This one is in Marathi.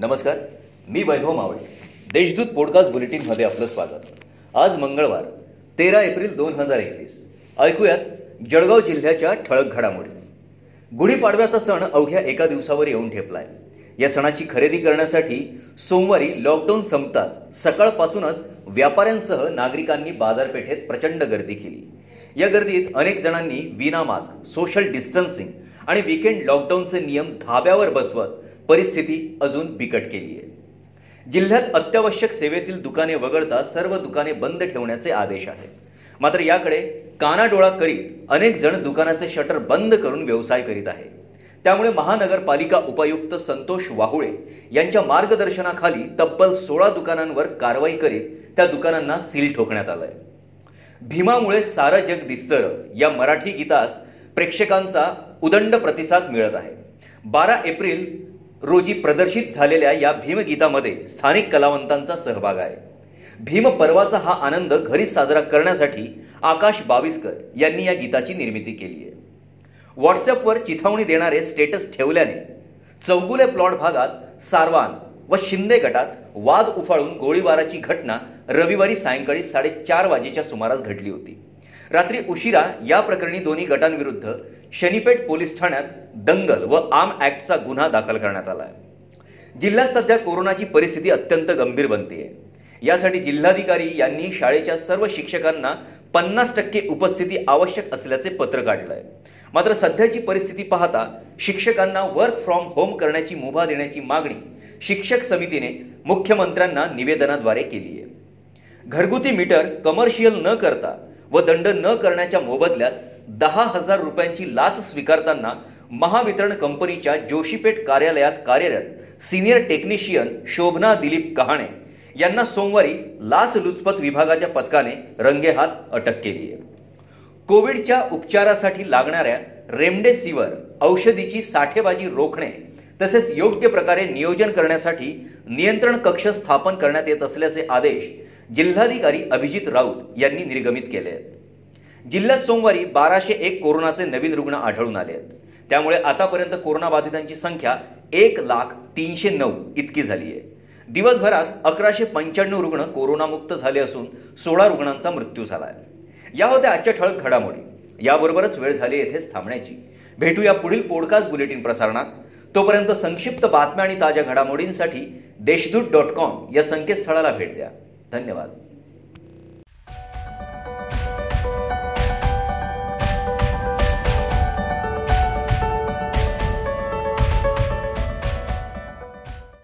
नमस्कार मी वैभव मावळे. देशदूत पॉडकास्ट बुलेटिनमध्ये आपलं स्वागत. आज मंगळवार तेरा एप्रिल दोन हजार एकवीस. ऐकूयात जळगाव जिल्ह्याच्या ठळक घडामोडी. गुढीपाडव्याचा सण अवघ्या एका दिवसावर येऊन ठेपलाय. या सणाची खरेदी करण्यासाठी सोमवारी लॉकडाऊन संपताच सकाळपासूनच व्यापाऱ्यांसह नागरिकांनी बाजारपेठेत प्रचंड गर्दी केली. या गर्दीत अनेक जणांनी विना मास्क सोशल डिस्टन्सिंग आणि विकेंड लॉकडाऊनचे नियम धाब्यावर बसवत परिस्थिती अजून बिकट केली आहे. जिल्ह्यात अत्यावश्यक सेवेतील दुकाने वगळता सर्व दुकाने बंद ठेवण्याचे आदेश आहेत मात्र याकडे कानाडोळा करीत अनेक जण दुकानाचे शटर बंद करून व्यवसाय करीत आहे. त्यामुळे महानगरपालिका उपायुक्त संतोष वाहुळे यांच्या मार्गदर्शनाखाली तब्बल सोळा दुकानांवर कारवाई करीत त्या दुकानांना सील ठोकण्यात आलंय. भीमामुळे सारं जग दिसतं या मराठी गीतास प्रेक्षकांचा उदंड प्रतिसाद मिळत आहे. बारा एप्रिल रोजी प्रदर्शित झालेल्या या भीमगीतामध्ये स्थानिक कलावंतांचा सहभाग आहे. भीम पर्वाचा हा आनंद घरी साजरा करण्यासाठी आकाश बाविस्कर यांनी या गीताची निर्मिती केली आहे. व्हॉट्सअपवर चिथावणी देणारे स्टेटस ठेवल्याने चौगुले प्लॉट भागात सारवान व शिंदे गटात वाद उफाळून गोळीबाराची घटना रविवारी सायंकाळी साडेचार वाजेच्या सुमारास घडली होती. रात्री उशिरा या प्रकरणी दोन्ही गटांविरुद्ध शनीपेठ पोलीस ठाण्यात दंगल व आम ऍक्टचा गुन्हा दाखल करण्यात आला आहे जिल्ह्यात सध्या कोरोनाची परिस्थिती अत्यंत गंभीर बनते यासाठी जिल्हाधिकारी यांनी शाळेच्या सर्व शिक्षकांना पन्नास टक्के उपस्थिती आवश्यक असल्याचे पत्र काढलंय. मात्र सध्याची परिस्थिती पाहता शिक्षकांना वर्क फ्रॉम होम करण्याची मुभा देण्याची मागणी शिक्षक समितीने मुख्यमंत्र्यांना निवेदनाद्वारे केली आहे घरगुती मीटर कमर्शियल न करता व दंड न करण्याच्या मोबदल्यात दहा हजार रुपयांची लाच स्वीकारताना महावितरण कंपनीच्या जोशीपेठ कार्यालयात कार्यरत सिनियर टेक्निशियन शोभना दिलीप कहाणे यांना सोमवारी लाचलुचपत विभागाच्या पथकाने रंगेहात अटक केली आहे. कोविडच्या उपचारासाठी लागणाऱ्या रेमडेसिवर औषधीची साठेबाजी रोखणे तसेच योग्य प्रकारे नियोजन करण्यासाठी नियंत्रण कक्ष स्थापन करण्यात येत असल्याचे आदेश जिल्हाधिकारी अभिजित राऊत यांनी निर्गमित केले आहेत. जिल्ह्यात सोमवारी बाराशे एक कोरोनाचे नवीन रुग्ण आढळून आले आहेत. त्यामुळे आतापर्यंत कोरोनाबाधितांची संख्या एक लाख तीनशे नऊ इतकी झाली आहे. दिवसभरात अकराशे पंच्याण्णव रुग्ण कोरोनामुक्त झाले असून सोळा रुग्णांचा मृत्यू झाला आहे या होत्या आजच्या ठळक घडामोडी. याबरोबरच वेळ झाली येथेच थांबण्याची. भेटूया पुढील पॉडकास्ट बुलेटिन प्रसारणात. तोपर्यंत संक्षिप्त बातम्या आणि ताज्या घडामोडींसाठी देशदूत डॉट कॉम या संकेतस्थळाला भेट द्या. धन्यवाद.